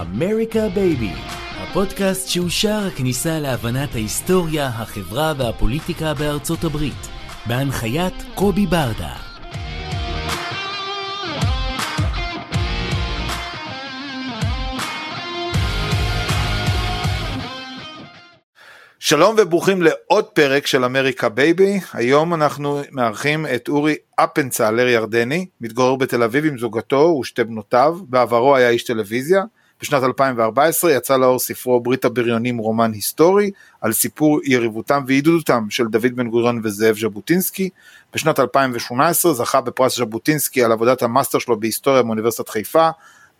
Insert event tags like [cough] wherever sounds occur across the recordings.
אמריקה בייבי, הפודקאסט שהוא שער הכניסה להבנת ההיסטוריה, החברה והפוליטיקה בארצות הברית, בהנחיית קובי ברדה. שלום וברוכים לעוד פרק של אמריקה בייבי, היום אנחנו מארחים את אורי אפנצלר ירדני, מתגורר בתל אביב עם זוגתו ושתי בנותיו, בעברו היה איש טלוויזיה, בשנת 2014 יצא לאור ספרו ברית הבריונים רומן היסטורי על סיפור יריבותם וידידותם של דוד בן גוריון וזאב ז'בוטינסקי. בשנת 2018 זכה בפרס ז'בוטינסקי על עבודת המאסטר שלו בהיסטוריה מאוניברסיטת חיפה,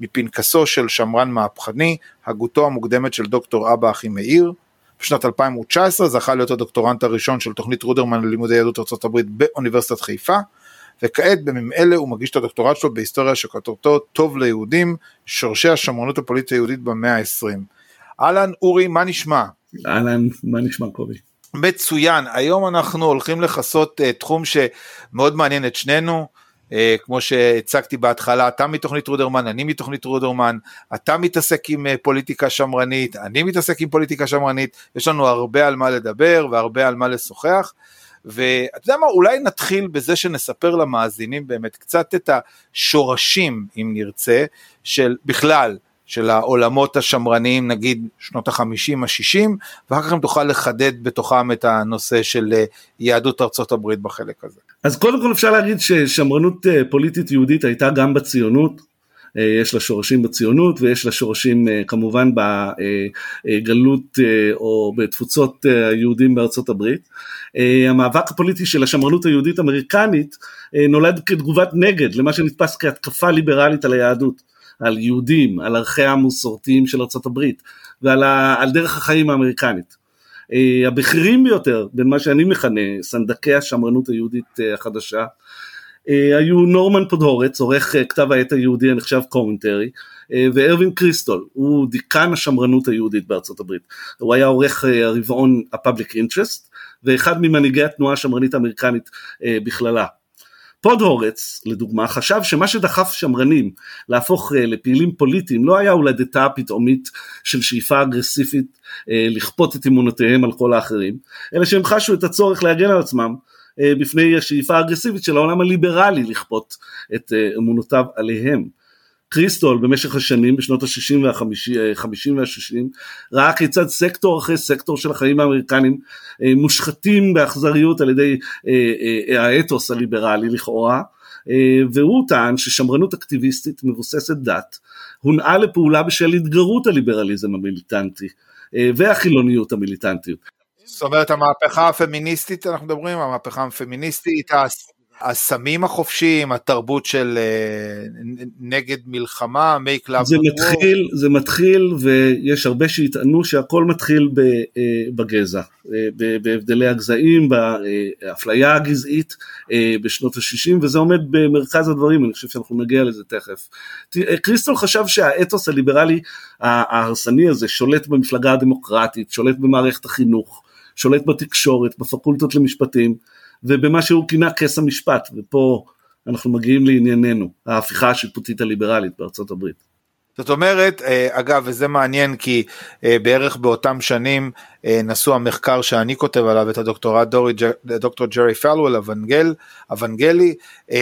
מפנקסו של שמרן מהפכני, הגותו המוקדמת של דוקטור אבא אחימאיר. בשנת 2019 זכה להיות הדוקטורנט הראשון של תוכנית רודרמן ללימודי יהדות ארה"ב באוניברסיטת חיפה. וכעת בימים אלה הוא מגיש את הדוקטורט שלו בהיסטוריה שכותרתו טוב ליהודים, שורשי השמרנות הפוליטית היהודית במאה ה-20. אהלן אורי, מה נשמע? אהלן, מה נשמע קובי? מצוין, היום אנחנו הולכים לכסות uh, תחום שמאוד מעניין את שנינו, uh, כמו שהצגתי בהתחלה, אתה מתוכנית רודרמן, אני מתוכנית רודרמן, אתה מתעסק עם uh, פוליטיקה שמרנית, אני מתעסק עם פוליטיקה שמרנית, יש לנו הרבה על מה לדבר והרבה על מה לשוחח. ואתה יודע מה, אולי נתחיל בזה שנספר למאזינים באמת קצת את השורשים, אם נרצה, של בכלל, של העולמות השמרניים, נגיד שנות החמישים, השישים, ואחר כך אם תוכל לחדד בתוכם את הנושא של אה, יהדות ארצות הברית בחלק הזה. אז קודם כל אפשר להגיד ששמרנות אה, פוליטית יהודית הייתה גם בציונות, אה, יש לה שורשים בציונות ויש לה שורשים כמובן בגלות או בתפוצות היהודים בארצות הברית. המאבק הפוליטי של השמרנות היהודית אמריקנית נולד כתגובת נגד למה שנתפס כהתקפה ליברלית על היהדות, על יהודים, על ערכיה המסורתיים של הברית ועל ה, דרך החיים האמריקנית. הבכירים ביותר בין מה שאני מכנה סנדקי השמרנות היהודית החדשה אה, היו נורמן פודהורץ, עורך אה, כתב העת היהודי הנחשב קומנטרי, אה, וארווינג קריסטול, הוא דיקן השמרנות היהודית בארצות הברית. הוא היה עורך הרבעון ה-Public Interest, ואחד ממנהיגי התנועה השמרנית האמריקנית בכללה. פודהורץ, לדוגמה, חשב שמה שדחף שמרנים להפוך לפעילים פוליטיים לא היה הולדתה הפתאומית של שאיפה אגרסיבית לכפות את אמונותיהם על כל האחרים, אלא שהם חשו את הצורך להגן על עצמם אה, בפני השאיפה האגרסיבית של העולם הליברלי לכפות את אה, אמונותיו עליהם. קריסטול במשך השנים בשנות ה-60 וה-50 וה-60 ראה כיצד סקטור אחרי סקטור של החיים האמריקנים אה, מושחתים באכזריות על ידי האתוס הליברלי לכאורה והוא טען ששמרנות אקטיביסטית מבוססת דת הונעה לפעולה בשל התגרות הליברליזם המיליטנטי והחילוניות המיליטנטיות. זאת אומרת המהפכה הפמיניסטית אנחנו מדברים, המהפכה הפמיניסטית, הסמים החופשיים, התרבות של אה, נגד מלחמה, make love זה מתחיל. זה מתחיל ויש הרבה שיטענו שהכל מתחיל אה, בגזע, אה, בהבדלי הגזעים, באפליה הגזעית בשנות ה-60 וזה עומד במרכז הדברים, אני חושב שאנחנו נגיע לזה תכף. קריסטול חשב שהאתוס הליברלי ההרסני הזה שולט במפלגה הדמוקרטית, שולט במערכת החינוך, שולט בתקשורת, בפקולטות למשפטים, ובמה שהוא כינה כס המשפט, ופה אנחנו מגיעים לענייננו, ההפיכה השיפוטית הליברלית בארצות הברית. זאת אומרת, אה, אגב, וזה מעניין כי אה, בערך באותם שנים אה, נשוא המחקר שאני כותב עליו, את הדוקטורט דורי, דוקטור ג'רי פלוול, אבנגל, אבנגלי,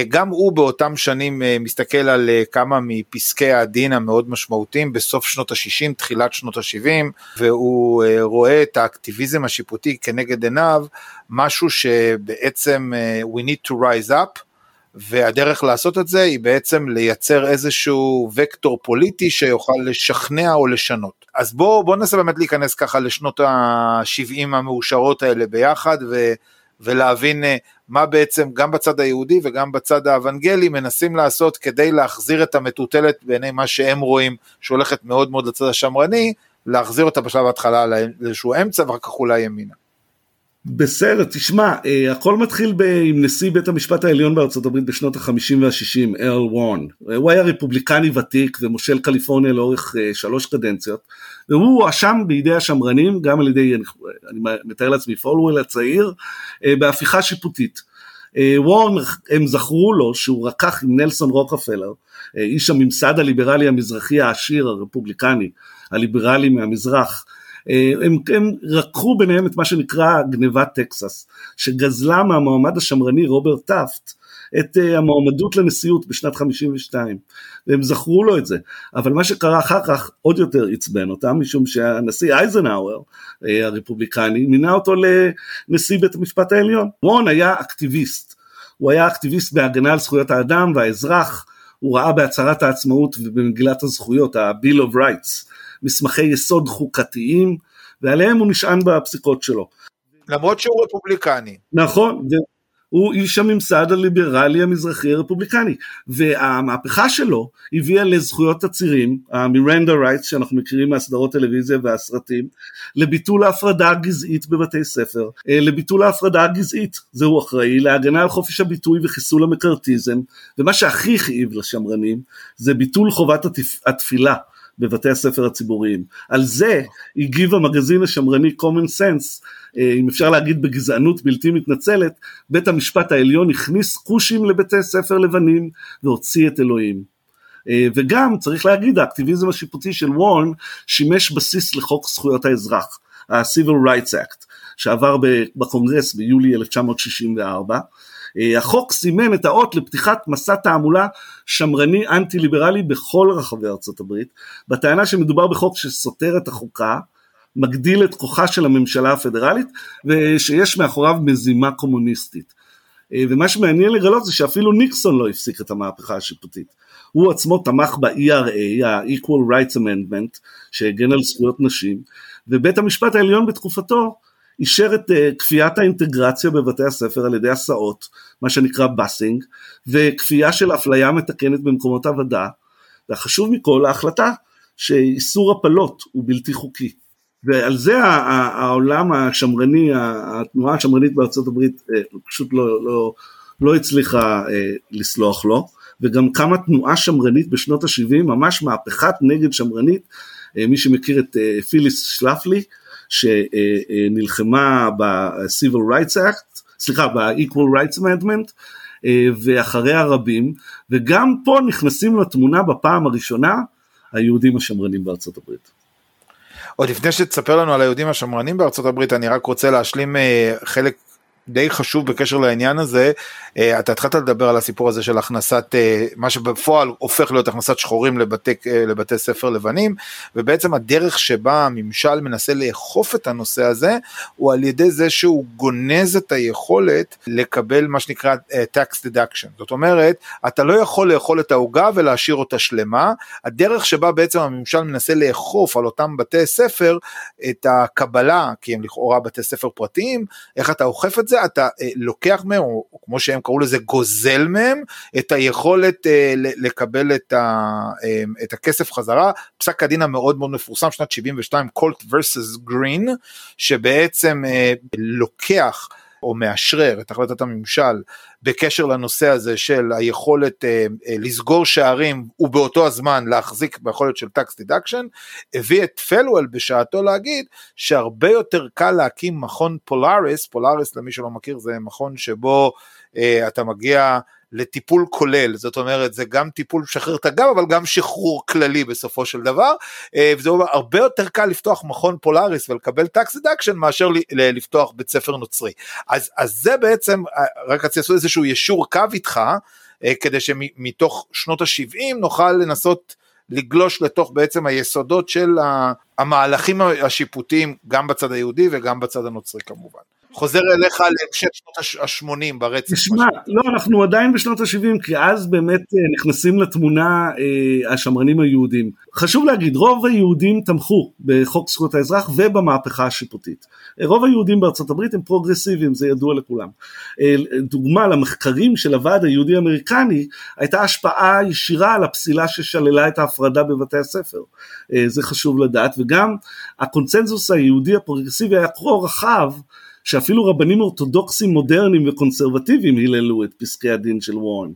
גם הוא באותם שנים מסתכל על כמה מפסקי הדין המאוד משמעותיים בסוף שנות ה-60, תחילת שנות ה-70, והוא רואה את האקטיביזם השיפוטי כנגד עיניו, משהו שבעצם we need to rise up. והדרך לעשות את זה היא בעצם לייצר איזשהו וקטור פוליטי שיוכל לשכנע או לשנות. אז בואו בוא ננסה באמת להיכנס ככה לשנות ה-70 המאושרות האלה ביחד, ו, ולהבין אה, מה בעצם גם בצד היהודי וגם בצד האוונגלי מנסים לעשות כדי להחזיר את המטוטלת בעיני מה שהם רואים שהולכת מאוד מאוד לצד השמרני, להחזיר אותה בשלב ההתחלה לאיזשהו אמצע ואחר כך אולי ימינה. בסדר, תשמע, אה, הכל מתחיל עם נשיא בית המשפט העליון בארצות הברית בשנות החמישים והשישים, ארל וורן. הוא היה רפובליקני ותיק ומושל קליפורניה לאורך אה, שלוש קדנציות, והוא הואשם בידי השמרנים, גם על ידי, אני, אני מתאר לעצמי, פאלוול הצעיר, אה, בהפיכה שיפוטית. וורן, הם זכרו לו שהוא רקח עם נלסון רוקפלר, איש הממסד הליברלי המזרחי העשיר הרפובליקני, הליברלי מהמזרח, הם, הם רקחו ביניהם את מה שנקרא גניבת טקסס, שגזלה מהמועמד השמרני רוברט טאפט את אה, המועמדות לנשיאות בשנת 52 והם זכרו לו את זה. אבל מה שקרה אחר כך עוד יותר עצבן אותם משום שהנשיא אייזנהאואר אה, הרפובליקני מינה אותו לנשיא בית המשפט העליון. רון היה אקטיביסט. הוא היה אקטיביסט בהגנה על זכויות האדם והאזרח. הוא ראה בהצהרת העצמאות ובמגילת הזכויות ה-Bill of Rights מסמכי יסוד חוקתיים, ועליהם הוא נשען בפסיקות שלו. למרות שהוא רפובליקני. נכון, הוא איש הממסד הליברלי המזרחי הרפובליקני, והמהפכה שלו הביאה לזכויות עצירים, המירנדה רייטס שאנחנו מכירים מהסדרות טלוויזיה והסרטים, לביטול ההפרדה הגזעית בבתי ספר, אה, לביטול ההפרדה הגזעית, זהו אחראי, להגנה על חופש הביטוי וחיסול המקארתיזם, ומה שהכי הכאיב לשמרנים זה ביטול חובת התפילה. בבתי הספר הציבוריים. על זה הגיב המגזין השמרני common sense, אה, אם אפשר להגיד בגזענות בלתי מתנצלת, בית המשפט העליון הכניס כושים לבתי ספר לבנים והוציא את אלוהים. אה, וגם צריך להגיד האקטיביזם השיפוטי של וורן שימש בסיס לחוק זכויות האזרח, ה-Civil Rights Act, שעבר בקונגרס ביולי 1964, אה, החוק סימן את האות לפתיחת מסע תעמולה שמרני אנטי ליברלי בכל רחבי ארצות הברית, בטענה שמדובר בחוק שסותר את החוקה, מגדיל את כוחה של הממשלה הפדרלית ושיש מאחוריו מזימה קומוניסטית. אה, ומה שמעניין לגלות זה שאפילו ניקסון לא הפסיק את המהפכה השיפוטית. הוא עצמו תמך ב-ERA, ה-Equal Rights Amendment, שהגן על זכויות נשים, ובית המשפט העליון בתקופתו אישר את uh, כפיית האינטגרציה בבתי הספר על ידי הסעות, מה שנקרא בסינג, וכפייה של אפליה מתקנת במקומות עבודה, והחשוב מכל ההחלטה שאיסור הפלות הוא בלתי חוקי. ועל זה העולם השמרני, התנועה השמרנית בארצות הברית אה, פשוט לא, לא, לא הצליחה אה, לסלוח לו, וגם קמה תנועה שמרנית בשנות ה-70, ממש מהפכת נגד שמרנית, מי שמכיר את פיליס שלפלי, שנלחמה ב-Civil Rights Act, סליחה, ב-Equal Rights Amendment, אה, ואחריה רבים, וגם פה נכנסים לתמונה בפעם הראשונה היהודים השמרנים בארצות הברית. עוד לפני שתספר לנו על היהודים השמרנים בארצות הברית, אני רק רוצה להשלים אה, חלק די חשוב בקשר לעניין הזה, אה, אתה התחלת לדבר על הסיפור הזה של הכנסת, אה, מה שבפועל הופך להיות הכנסת שחורים לבתי, אה, לבתי ספר לבנים, ובעצם הדרך שבה הממשל מנסה לאכוף את הנושא הזה, הוא על ידי זה שהוא גונז את היכולת לקבל מה שנקרא tax deduction. זאת אומרת, אתה לא יכול לאכול את העוגה ולהשאיר אותה שלמה, הדרך שבה בעצם הממשל מנסה לאכוף על אותם בתי ספר את הקבלה, כי הם לכאורה בתי ספר פרטיים, איך אתה אוכף את זה? זה אתה אה, לוקח מהם, או, או כמו שהם קראו לזה, גוזל מהם את היכולת אה, לקבל את, ה, אה, את הכסף חזרה. פסק הדין המאוד מאוד מפורסם, שנת 72, קויט versus גרין, שבעצם אה, לוקח או מאשרר את החלטת הממשל בקשר לנושא הזה של היכולת אה, אה, לסגור שערים ובאותו הזמן להחזיק ביכולת של tax deduction, הביא את פאלוול בשעתו להגיד שהרבה יותר קל להקים מכון full release, full release למי שלא מכיר זה מכון שבו אה, אתה מגיע לטיפול כולל, זאת אומרת זה גם טיפול משחרר את הגב אבל גם שחרור כללי בסופו של דבר, אה, וזה אומר הרבה יותר קל לפתוח מכון full release ולקבל tax deduction מאשר לפתוח בית ספר נוצרי. אז, אז זה בעצם, אה, רק רציתי לעשות איזשהו ישור קו איתך, אה, כדי שמתוך שנות ה-70 נוכל לנסות לגלוש לתוך בעצם היסודות של המהלכים השיפוטיים גם בצד היהודי וגם בצד הנוצרי כמובן. חוזר אליך להמשך שנות ה-80 ברצף. תשמע, לא, אנחנו עדיין בשנות ה-70, כי אז באמת אה, נכנסים לתמונה אה, השמרנים היהודים. חשוב להגיד, רוב היהודים תמכו בחוק זכויות האזרח ובמהפכה השיפוטית. רוב היהודים בארצות הברית הם פרוגרסיביים, זה ידוע לכולם. אה, דוגמה למחקרים של הוועד היהודי האמריקני, הייתה השפעה ישירה על הפסילה ששללה את ההפרדה בבתי הספר. אה, זה חשוב לדעת, וגם הקונצנזוס היהודי הפרוגרסיבי היה כה רחב, שאפילו רבנים אורתודוקסים מודרניים וקונסרבטיביים היללו את פסקי הדין של וורן.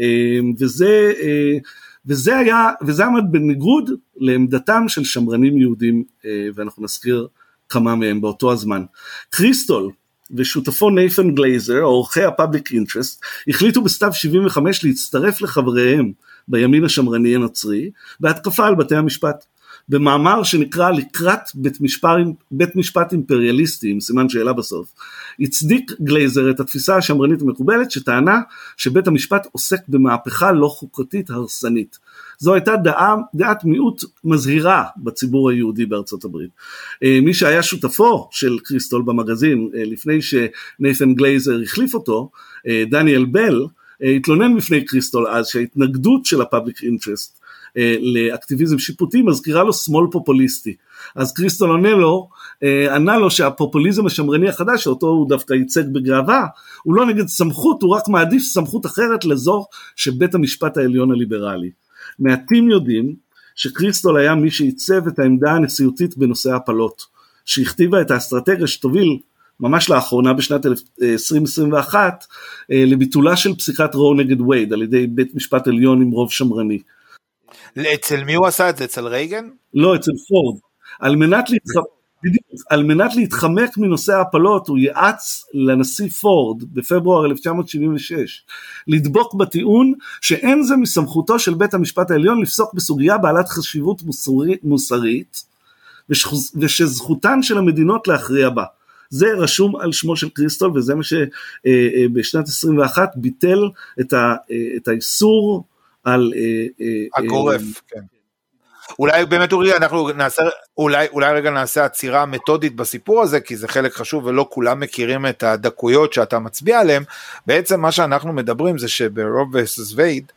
אה, וזה, אה, וזה היה, וזה עמד בניגוד לעמדתם של שמרנים יהודים, אה, ואנחנו נזכיר כמה מהם באותו הזמן. קריסטול ושותפו נייתן גלייזר, עורכי ה Public Interest, החליטו בסתיו 75 להצטרף לחבריהם בימין השמרני הנוצרי בהתקפה על בתי המשפט. במאמר שנקרא לקראת בית משפט, בית משפט אימפריאליסטי, עם סימן שאלה בסוף, הצדיק גלייזר את התפיסה השמרנית המקובלת שטענה שבית המשפט עוסק במהפכה לא חוקתית הרסנית. זו הייתה דעה, דעת מיעוט מזהירה בציבור היהודי בארצות הברית. אה, מי שהיה שותפו של קריסטול במגזין אה, לפני שנייתן גלייזר החליף אותו, אה, דניאל בל, התלונן בפני קריסטול אז שההתנגדות של ה Public Interest אה, לאקטיביזם שיפוטי מזכירה לו שמאל פופוליסטי. אז קריסטול עונה לו, אה, ענה לו שהפופוליזם השמרני החדש שאותו הוא דווקא ייצג בגאווה הוא לא נגד סמכות הוא רק מעדיף סמכות אחרת לזו של בית המשפט העליון הליברלי. מעטים יודעים שקריסטול היה מי שעיצב את העמדה הנשיאותית בנושא הפלות שהכתיבה את האסטרטגיה שתוביל ממש לאחרונה בשנת 2021 אה, לביטולה של פסיקת רו נגד וייד על ידי בית משפט עליון עם רוב שמרני. אצל מי הוא עשה את זה? אצל רייגן? לא, אצל פורד. על מנת, להתח... בדיוק, על מנת להתחמק מנושא ההפלות הוא יעץ לנשיא פורד בפברואר 1976 לדבוק בטיעון שאין זה מסמכותו של בית המשפט העליון לפסוק בסוגיה בעלת חשיבות מוסרי, מוסרית ושזכותן של המדינות להכריע בה. זה רשום על שמו של קריסטול וזה מה שבשנת 21 ביטל את, ה, את האיסור על... אה, אה, הגורף, אה, כן. אולי באמת אורי אנחנו נעשה אולי אולי רגע נעשה עצירה מתודית בסיפור הזה כי זה חלק חשוב ולא כולם מכירים את הדקויות שאתה מצביע עליהם בעצם מה שאנחנו מדברים זה שברוב וסס וייד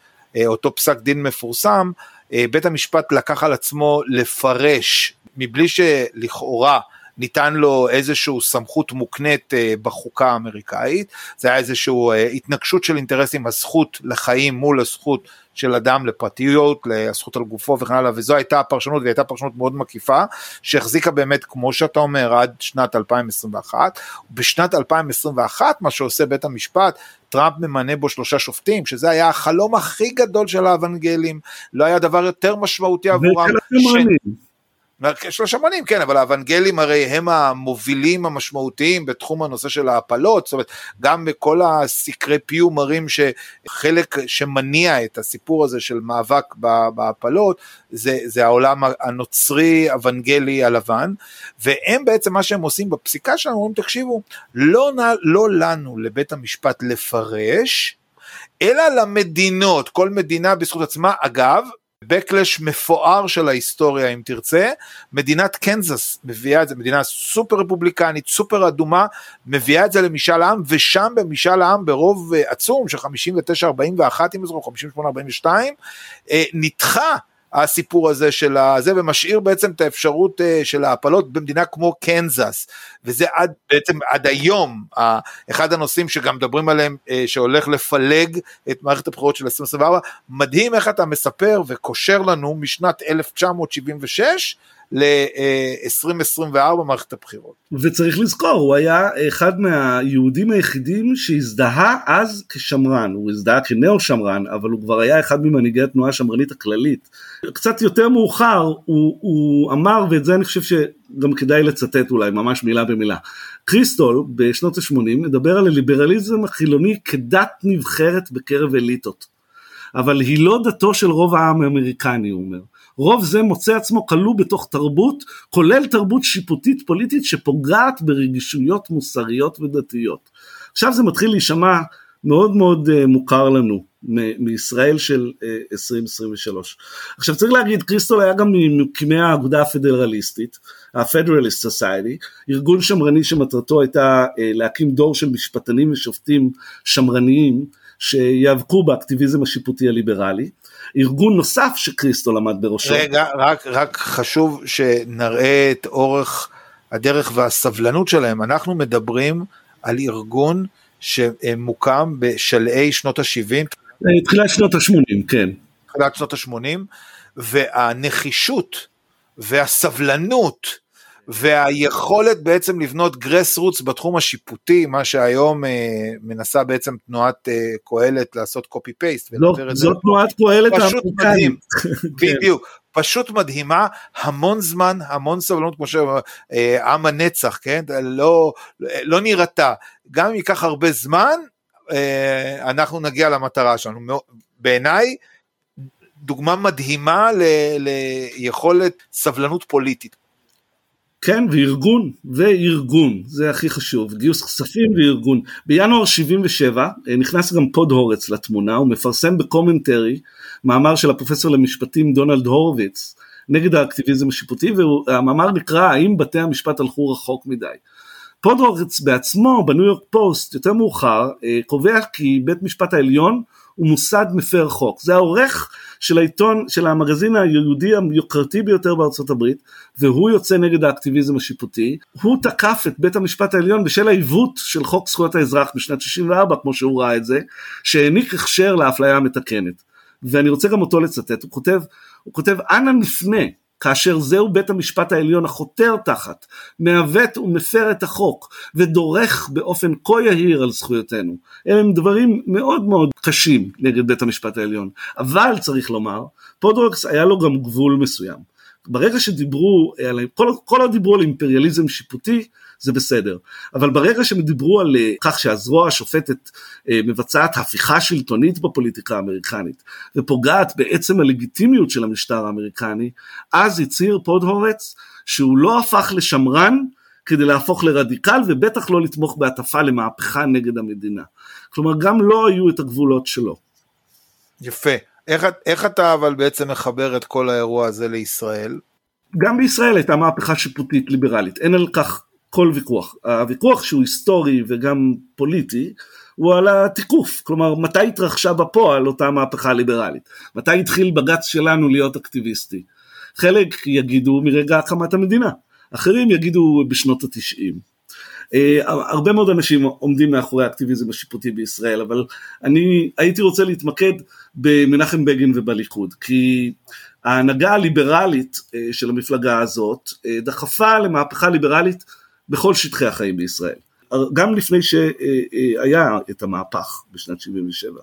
אותו פסק דין מפורסם בית המשפט לקח על עצמו לפרש מבלי שלכאורה ניתן לו איזושהי סמכות מוקנית בחוקה האמריקאית, זה היה איזושהי התנגשות של אינטרסים, הזכות לחיים מול הזכות של אדם לפרטיות, לזכות על גופו וכן הלאה, וזו הייתה הפרשנות, והיא הייתה פרשנות מאוד מקיפה, שהחזיקה באמת, כמו שאתה אומר, עד שנת 2021. בשנת 2021, מה שעושה בית המשפט, טראמפ ממנה בו שלושה שופטים, שזה היה החלום הכי גדול של האוונגלים, לא היה דבר יותר משמעותי עבורם. ש... של השמרנים, כן, אבל האוונגלים הרי הם המובילים המשמעותיים בתחום הנושא של ההפלות, זאת אומרת, גם בכל הסקרי פיו מראים שחלק שמניע את הסיפור הזה של מאבק בהפלות, זה, זה העולם הנוצרי אוונגלי הלבן, והם בעצם מה שהם עושים בפסיקה שלנו, אומרים, תקשיבו, לא, לא לנו לבית המשפט לפרש, אלא למדינות, כל מדינה בזכות עצמה, אגב, בקלש מפואר של ההיסטוריה אם תרצה, מדינת קנזס מביאה את זה, מדינה סופר רפובליקנית, סופר אדומה, מביאה את זה למשאל העם, ושם במשאל העם ברוב אה, עצום של 59-41 אם זוכר, 58-42, אה, נדחה הסיפור הזה של הזה ומשאיר בעצם את האפשרות אה, של ההפלות במדינה כמו קנזס. וזה עד בעצם עד היום אחד הנושאים שגם מדברים עליהם אה, שהולך לפלג את מערכת הבחירות של 2024 מדהים איך אתה מספר וקושר לנו משנת 1976 ל-2024 מערכת הבחירות. וצריך לזכור, הוא היה אחד מהיהודים היחידים שהזדהה אז כשמרן, הוא הזדהה כנאו שמרן, אבל הוא כבר היה אחד ממנהיגי התנועה השמרנית הכללית. קצת יותר מאוחר הוא, הוא אמר, ואת זה אני חושב שגם כדאי לצטט אולי, ממש מילה במילה. קריסטול בשנות ה-80 מדבר על הליברליזם החילוני כדת נבחרת בקרב אליטות. אבל היא לא דתו של רוב העם האמריקני, הוא אומר. רוב זה מוצא עצמו כלוא בתוך תרבות, כולל תרבות שיפוטית פוליטית שפוגעת ברגישויות מוסריות ודתיות. עכשיו זה מתחיל להישמע מאוד מאוד uh, מוכר לנו, מישראל של 2023. עכשיו צריך להגיד, קריסטול היה גם ממקימי האגודה הפדרליסטית, ה-Federalist Society, ארגון שמרני שמטרתו הייתה להקים דור של משפטנים ושופטים שמרניים שיאבקו באקטיביזם השיפוטי הליברלי. ארגון נוסף שקריסטו למד בראשו. רגע, רק, רק חשוב שנראה את אורך הדרך והסבלנות שלהם. אנחנו מדברים על ארגון שמוקם בשלהי שנות ה-70. תחילת שנות ה-80, כן. תחילת שנות ה-80, והנחישות והסבלנות והיכולת בעצם לבנות גרס רוץ בתחום השיפוטי, מה שהיום אה, מנסה בעצם תנועת אה, קהלת לעשות קופי פייסט. לא, זאת תנועת קהלת פשוט מדהים, [laughs] כן. בדיוק, פשוט מדהימה, המון זמן, המון סבלנות, כמו שעם אה, הנצח, כן, לא, לא נורא, גם אם ייקח הרבה זמן, אה, אנחנו נגיע למטרה שלנו. בעיניי, דוגמה מדהימה ל, ליכולת סבלנות פוליטית. כן, וארגון, וארגון, זה הכי חשוב, גיוס כספים וארגון. בינואר 77 אה, נכנס גם פודהורץ לתמונה, הוא מפרסם ב Commentary מאמר של הפרופסור למשפטים דונלד הורוביץ נגד האקטיביזם השיפוטי, והמאמר נקרא האם בתי המשפט הלכו רחוק מדי. פוד הורץ בעצמו בניו יורק פוסט יותר מאוחר אה, קובע כי בית משפט העליון הוא מוסד מפר חוק. זה העורך של העיתון, של המגזין היהודי היוקרתי ביותר בארצות הברית, והוא יוצא נגד האקטיביזם השיפוטי. הוא תקף את בית המשפט העליון בשל העיוות של חוק זכויות האזרח בשנת 64, כמו שהוא ראה את זה, שהעניק הכשר לאפליה המתקנת. ואני רוצה גם אותו לצטט, הוא כותב, הוא כותב, אנה נפנה כאשר זהו בית המשפט העליון החותר תחת, מעוות ומפר את החוק ודורך באופן כה יהיר על זכויותינו. אלה הם דברים מאוד מאוד קשים נגד בית המשפט העליון. אבל צריך לומר, פודהורץ היה לו גם גבול מסוים. ברגע שדיברו, כל, כל עוד דיברו על אימפריאליזם שיפוטי, זה בסדר. אבל ברגע שהם דיברו על אה, כך שהזרוע השופטת אה, מבצעת הפיכה שלטונית בפוליטיקה האמריקנית ופוגעת בעצם הלגיטימיות של המשטר האמריקני, אז הצהיר פודהורץ שהוא לא הפך לשמרן כדי להפוך לרדיקל ובטח לא לתמוך בהטפה למהפכה נגד המדינה. כלומר גם לא היו את הגבולות שלו. יפה. איך, איך אתה אבל בעצם מחבר את כל האירוע הזה לישראל? גם בישראל הייתה מהפכה שיפוטית ליברלית, אין על כך כל ויכוח. הוויכוח שהוא היסטורי וגם פוליטי הוא על התיקוף, כלומר מתי התרחשה בפועל אותה מהפכה ליברלית, מתי התחיל בג"ץ שלנו להיות אקטיביסטי. חלק יגידו מרגע הקמת המדינה, אחרים יגידו בשנות התשעים. Uh, הרבה מאוד אנשים עומדים מאחורי האקטיביזם השיפוטי בישראל, אבל אני הייתי רוצה להתמקד במנחם בגין ובליכוד, כי ההנהגה הליברלית uh, של המפלגה הזאת uh, דחפה למהפכה ליברלית בכל שטחי החיים בישראל. גם לפני שהיה את המהפך בשנת 77.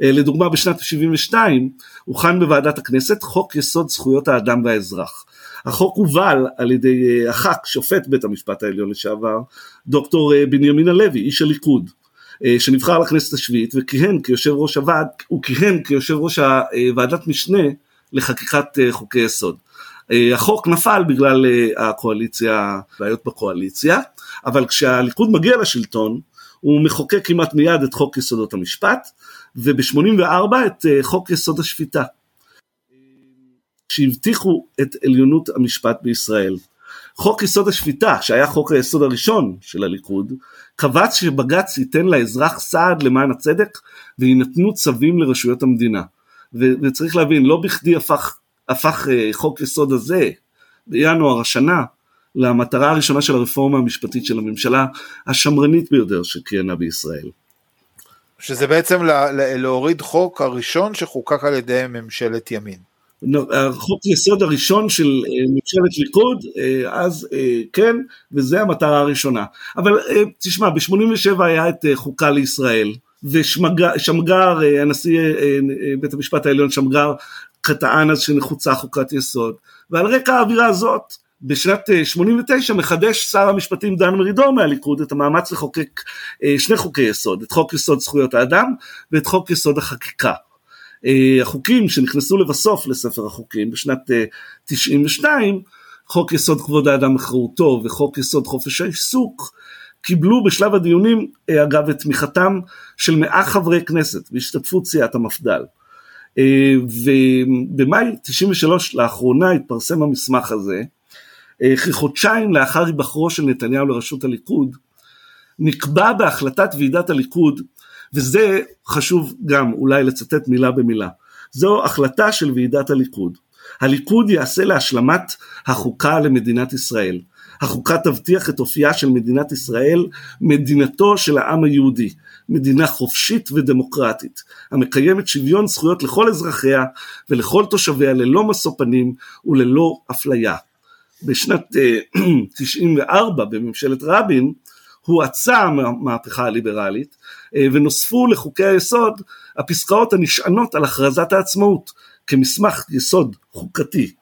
לדוגמה בשנת 72 הוכן בוועדת הכנסת חוק יסוד זכויות האדם והאזרח. החוק הובל על ידי הח"כ, שופט בית המשפט העליון לשעבר, דוקטור בנימין הלוי, איש הליכוד, שנבחר לכנסת השביעית וכיהן כיושב ראש הוועד, הוא כיהן כיושב ראש ועדת משנה לחקיקת חוקי יסוד. אה, החוק נפל בגלל אה, הקואליציה, בעיות בקואליציה, אבל כשהליכוד מגיע לשלטון הוא מחוקק כמעט מיד את חוק יסודות המשפט וב-84 את אה, חוק יסוד השפיטה שהבטיחו את עליונות המשפט בישראל. חוק יסוד השפיטה, שהיה חוק היסוד הראשון של הליכוד, קבץ שבג"ץ ייתן לאזרח סעד למען הצדק ויינתנו צווים לרשויות המדינה. וצריך להבין, לא בכדי הפך הפך אה, חוק יסוד הזה בינואר השנה למטרה הראשונה של הרפורמה המשפטית של הממשלה השמרנית ביותר שכיהנה בישראל. שזה בעצם לה, להוריד חוק הראשון שחוקק על ידי ממשלת ימין. החוק יסוד הראשון של אה, ממשלת ליכוד, אה, אז כן, וזה המטרה הראשונה. אבל תשמע, ב-87 היה את חוקה לישראל, ושמגר, הנשיא בית המשפט העליון שמגר, טען אז שנחוצה חוקת יסוד, ועל רקע האווירה הזאת בשנת 89 אה, מחדש שר המשפטים דן מרידור מהליכוד את המאמץ לחוקק אה, שני חוקי יסוד, את חוק יסוד זכויות האדם ואת חוק יסוד החקיקה. אה, החוקים שנכנסו לבסוף לספר החוקים בשנת 92, חוק יסוד כבוד האדם וחירותו וחוק יסוד חופש העיסוק, קיבלו בשלב הדיונים אגב את תמיכתם של מאה חברי כנסת בהשתתפות סיעת המפד"ל. ובמאי 93 לאחרונה התפרסם המסמך הזה, כחודשיים לאחר היבחרו של נתניהו לראשות הליכוד, נקבע בהחלטת ועידת הליכוד, וזה חשוב גם אולי לצטט מילה במילה, זו החלטה של ועידת הליכוד. הליכוד יעשה להשלמת החוקה למדינת ישראל. החוקה תבטיח את אופייה של מדינת ישראל, מדינתו של העם היהודי, מדינה חופשית ודמוקרטית, המקיימת שוויון זכויות לכל אזרחיה ולכל תושביה ללא משוא פנים וללא אפליה. בשנת 94 אה, [clears throat] בממשלת רבין הואצה המהפכה הליברלית אה, ונוספו לחוקי היסוד הפסקאות הנשענות על הכרזת העצמאות כמסמך יסוד חוקתי.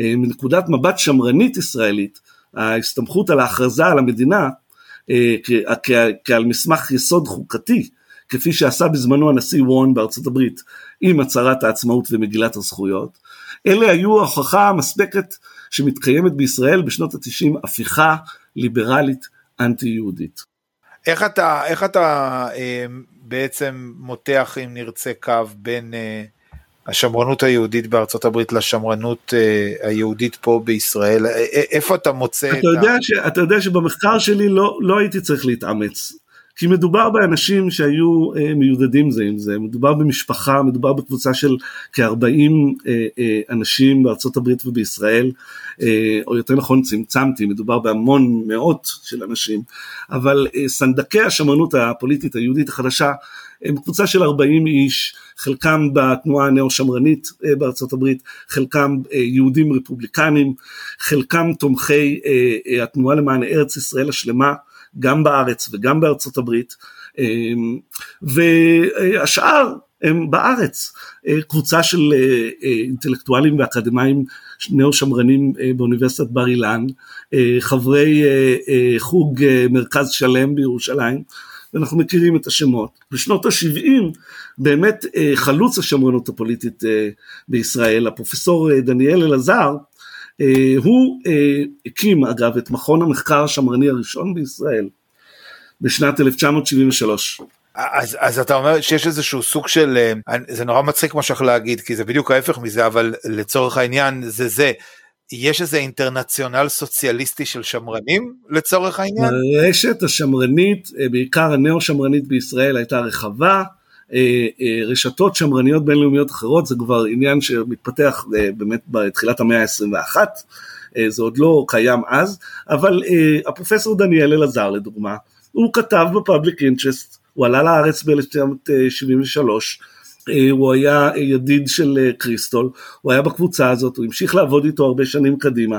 אה, מנקודת מבט שמרנית ישראלית ההסתמכות על ההכרזה על המדינה אה, כעל מסמך יסוד חוקתי כפי שעשה בזמנו הנשיא וורן בארצות הברית עם הצהרת העצמאות ומגילת הזכויות אלה היו ההוכחה המספקת שמתקיימת בישראל בשנות התשעים הפיכה ליברלית אנטי יהודית. איך אתה, איך אתה אה, בעצם מותח אם נרצה קו בין אה, השמרנות היהודית בארצות הברית לשמרנות אה, היהודית פה בישראל, אה, אה, איפה אתה מוצא אתה את יודע ה... ש, אתה יודע שבמחקר שלי לא, לא הייתי צריך להתאמץ. כי מדובר באנשים שהיו אה, מיודדים זה עם זה, מדובר במשפחה, מדובר בקבוצה של כ-40 אה, אה, אנשים בארצות הברית ובישראל, אה, או יותר נכון צמצמתי, מדובר בהמון מאות של אנשים, אבל אה, סנדקי השמרנות הפוליטית היהודית החדשה הם קבוצה של 40 איש, חלקם בתנועה הנאו-שמרנית אה, בארצות הברית, חלקם אה, יהודים רפובליקנים, חלקם תומכי אה, התנועה למען ארץ ישראל השלמה, גם בארץ וגם בארצות הברית, והשאר הם בארץ, קבוצה של אינטלקטואלים ואקדמאים נאו-שמרנים באוניברסיטת בר אילן, חברי חוג מרכז שלם בירושלים, ואנחנו מכירים את השמות. בשנות ה-70 באמת אה, חלוץ השמרנות הפוליטית אה, בישראל, הפרופסור אה, דניאל אלעזר, הוא הקים אגב את מכון המחקר השמרני הראשון בישראל בשנת 1973. אז, אז אתה אומר שיש איזשהו סוג של, זה נורא מצחיק מה שאתה להגיד, כי זה בדיוק ההפך מזה, אבל לצורך העניין זה זה, יש איזה אינטרנציונל סוציאליסטי של שמרנים לצורך העניין? הרשת השמרנית, אה, בעיקר הנאו-שמרנית בישראל הייתה רחבה, אה, אה, רשתות שמרניות בינלאומיות אחרות זה כבר עניין שמתפתח באמת בתחילת המאה ה-21, זה עוד לא קיים אז, אבל הפרופסור דניאל אלעזר לדוגמה, הוא כתב בפאבליק אינטרסט, הוא עלה לארץ ב-1973, אה, הוא היה ידיד של אה, קריסטול, הוא היה בקבוצה הזאת, הוא המשיך לעבוד איתו הרבה שנים קדימה,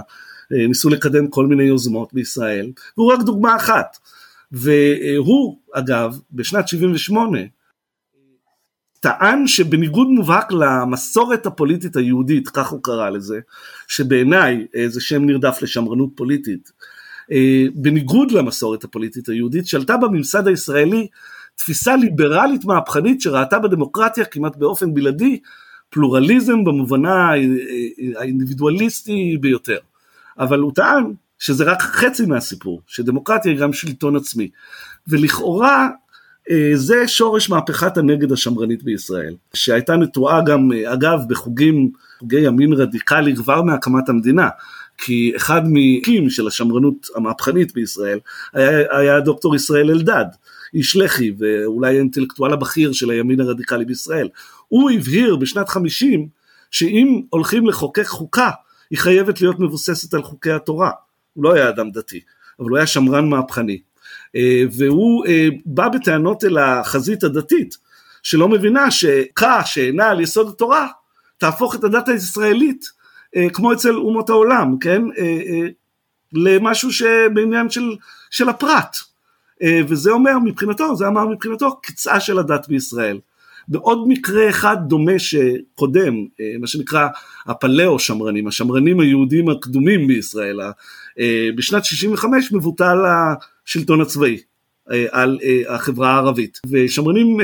אה, ניסו לקדם כל מיני יוזמות בישראל, והוא רק דוגמה אחת. והוא אגב בשנת 78 טען שבניגוד מובהק למסורת הפוליטית היהודית, כך הוא קרא לזה, שבעיניי זה שם נרדף לשמרנות פוליטית, בניגוד למסורת הפוליטית היהודית, שלטה בממסד הישראלי תפיסה ליברלית מהפכנית שראתה בדמוקרטיה כמעט באופן בלעדי פלורליזם במובנה האינדיבידואליסטי ביותר. אבל הוא טען שזה רק חצי מהסיפור, שדמוקרטיה היא גם שלטון עצמי. ולכאורה אה, זה שורש מהפכת הנגד השמרנית בישראל, שהייתה נטועה גם, אה, אגב, בחוגים, חוגי ימין רדיקלי כבר מהקמת המדינה. כי אחד מקים של השמרנות המהפכנית בישראל היה, היה דוקטור ישראל אלדד, איש לח"י ואולי האינטלקטואל הבכיר של הימין הרדיקלי בישראל. הוא הבהיר בשנת 50 שאם הולכים לחוקק חוקה היא חייבת להיות מבוססת על חוקי התורה. הוא לא היה אדם דתי, אבל הוא היה שמרן מהפכני. אה, והוא אה, בא בטענות אל החזית הדתית, שלא מבינה שכה שאינה על יסוד התורה, תהפוך את הדת הישראלית, אה, כמו אצל אומות העולם, כן, למשהו שבעניין של, של הפרט. וזה אומר מבחינתו, זה אמר מבחינתו קצה של הדת בישראל. בעוד מקרה אחד דומה שקודם, אה, מה שנקרא הפלאו שמרנים, השמרנים היהודים הקדומים בישראל, אה, בשנת 65 מבוטל השלטון הצבאי על החברה הערבית. ושמרנים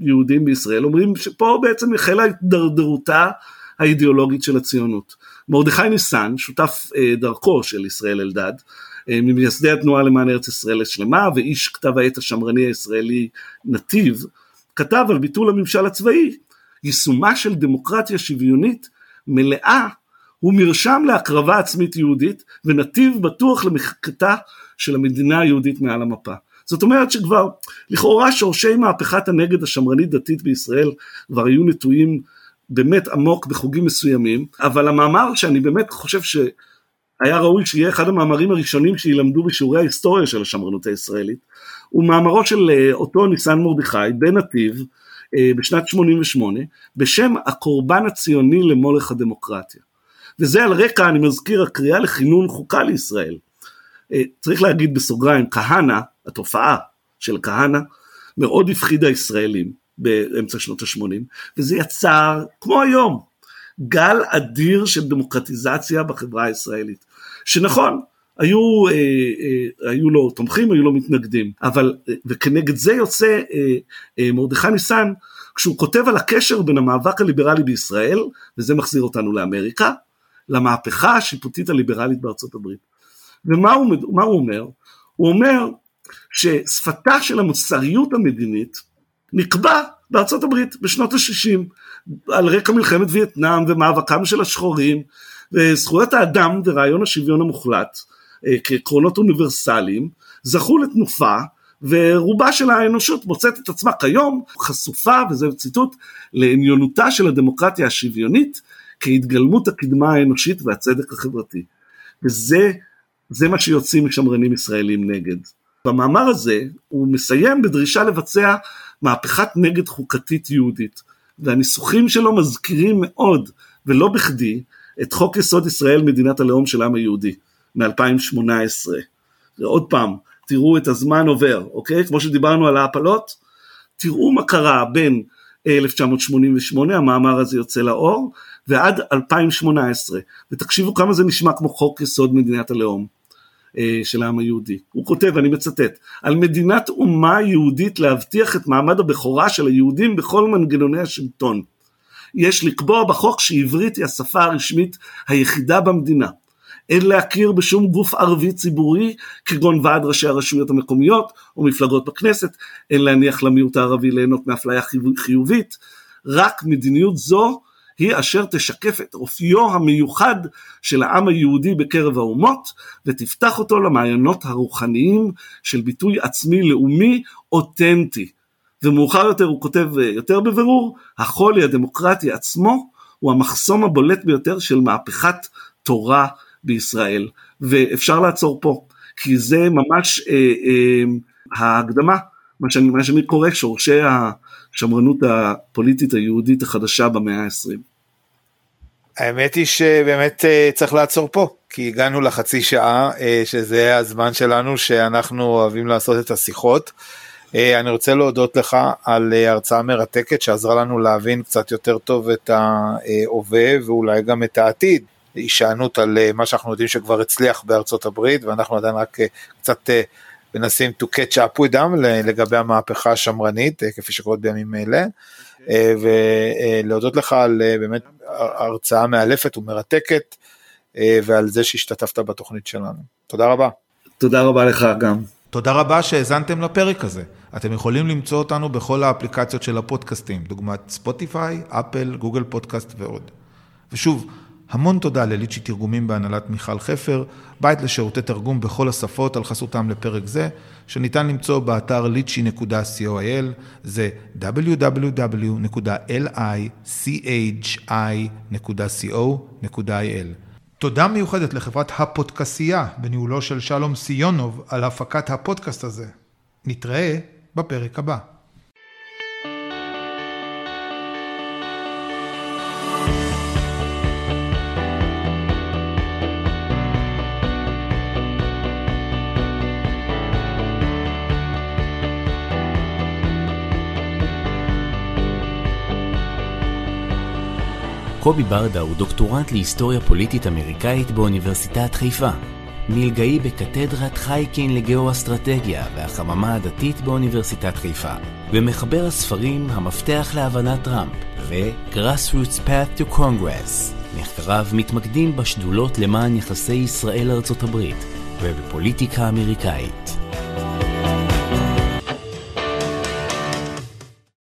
יהודים בישראל אומרים שפה בעצם החלה התדרדרותה האידיאולוגית של הציונות. מרדכי ניסן, שותף דרכו של ישראל אלדד, ממייסדי התנועה למען ארץ ישראל השלמה ואיש כתב העת השמרני הישראלי נתיב, כתב על ביטול הממשל הצבאי, יישומה של דמוקרטיה שוויונית מלאה הוא מרשם להקרבה עצמית יהודית ונתיב בטוח למחקתה של המדינה היהודית מעל המפה. זאת אומרת שכבר לכאורה שורשי מהפכת הנגד השמרנית דתית בישראל כבר היו נטועים באמת עמוק בחוגים מסוימים, אבל המאמר שאני באמת חושב שהיה ראוי שיהיה אחד המאמרים הראשונים שילמדו בשיעורי ההיסטוריה של השמרנות הישראלית, הוא מאמרו של אה, אותו ניסן מרדכי בנתיב אה, בשנת 88 בשם הקורבן הציוני למולך הדמוקרטיה. וזה על רקע, אני מזכיר, הקריאה לכינון חוקה לישראל. אה, צריך להגיד בסוגריים, כהנא, התופעה של כהנא, מאוד הפחידה ישראלים באמצע שנות ה-80, וזה יצר, כמו היום, גל אדיר של דמוקרטיזציה בחברה הישראלית. שנכון, היו, אה, אה, היו לו תומכים, היו לו מתנגדים, אבל, אה, וכנגד זה יוצא אה, אה, מרדכי ניסן, כשהוא כותב על הקשר בין המאבק הליברלי בישראל, וזה מחזיר אותנו לאמריקה, למהפכה השיפוטית הליברלית בארצות הברית. ומה הוא, הוא אומר? הוא אומר ששפתה של המוסריות המדינית נקבע בארצות הברית בשנות ה-60 על רקע מלחמת וייטנאם ומאבקם של השחורים וזכויות האדם ורעיון השוויון המוחלט אה, כעקרונות אוניברסליים זכו לתנופה ורובה של האנושות מוצאת את עצמה כיום חשופה, וזה ציטוט, לעניונותה של הדמוקרטיה השוויונית כהתגלמות הקדמה האנושית והצדק החברתי. וזה זה מה שיוצאים משמרנים ישראלים נגד. במאמר הזה הוא מסיים בדרישה לבצע מהפכת נגד חוקתית יהודית, והניסוחים שלו מזכירים מאוד, ולא בכדי, את חוק יסוד ישראל מדינת הלאום של העם היהודי מ-2018. ועוד פעם, תראו את הזמן עובר, אוקיי? כמו שדיברנו על ההפלות, תראו מה קרה בין 1988, המאמר הזה יוצא לאור, ועד 2018, ותקשיבו כמה זה נשמע כמו חוק יסוד מדינת הלאום אה, של העם היהודי. הוא כותב, אני מצטט, על מדינת אומה יהודית להבטיח את מעמד הבכורה של היהודים בכל מנגנוני השלטון. יש לקבוע בחוק שעברית היא השפה הרשמית היחידה במדינה. אין להכיר בשום גוף ערבי ציבורי כגון ועד ראשי הרשויות המקומיות או מפלגות בכנסת, אין להניח למיעוט הערבי ליהנות מאפליה חיובית, רק מדיניות זו היא אשר תשקף את אופיו המיוחד של העם היהודי בקרב האומות ותפתח אותו למעיינות הרוחניים של ביטוי עצמי לאומי אותנטי. ומאוחר יותר הוא כותב יותר בבירור, החולי הדמוקרטי עצמו הוא המחסום הבולט ביותר של מהפכת תורה בישראל, ואפשר לעצור פה, כי זה ממש אה, אה, ההקדמה, מה שאני, מה שאני קורא שורשי השמרנות הפוליטית היהודית החדשה במאה ה-20. האמת היא שבאמת אה, צריך לעצור פה, כי הגענו לחצי שעה, אה, שזה הזמן שלנו שאנחנו אוהבים לעשות את השיחות. אה, אני רוצה להודות לך על הרצאה מרתקת שעזרה לנו להבין קצת יותר טוב את ההווה ואולי גם את העתיד. הישענות על מה שאנחנו יודעים שכבר הצליח בארצות הברית ואנחנו עדיין רק קצת מנסים to catch up with them לגבי המהפכה השמרנית כפי שקורית בימים אלה. ולהודות לך על באמת הרצאה מאלפת ומרתקת ועל זה שהשתתפת בתוכנית שלנו. תודה רבה. תודה רבה לך גם. תודה רבה שהאזנתם לפרק הזה. אתם יכולים למצוא אותנו בכל האפליקציות של הפודקאסטים, דוגמת ספוטיפיי, אפל, גוגל פודקאסט ועוד. ושוב, המון תודה לליצ'י תרגומים בהנהלת מיכל חפר, בית לשירותי תרגום בכל השפות על חסותם לפרק זה, שניתן למצוא באתר lichy.coil, זה www.lichi.co.il. תודה מיוחדת לחברת הפודקסייה בניהולו של שלום סיונוב על הפקת הפודקאסט הזה. נתראה בפרק הבא. קובי ברדה הוא דוקטורנט להיסטוריה פוליטית אמריקאית באוניברסיטת חיפה. מלגאי בקתדרת חייקין לגאו-אסטרטגיה והחממה הדתית באוניברסיטת חיפה. ומחבר הספרים המפתח להבנת טראמפ ו-Grassroots Path to Congress. מחקריו מתמקדים בשדולות למען יחסי ישראל-ארצות הברית, ובפוליטיקה אמריקאית.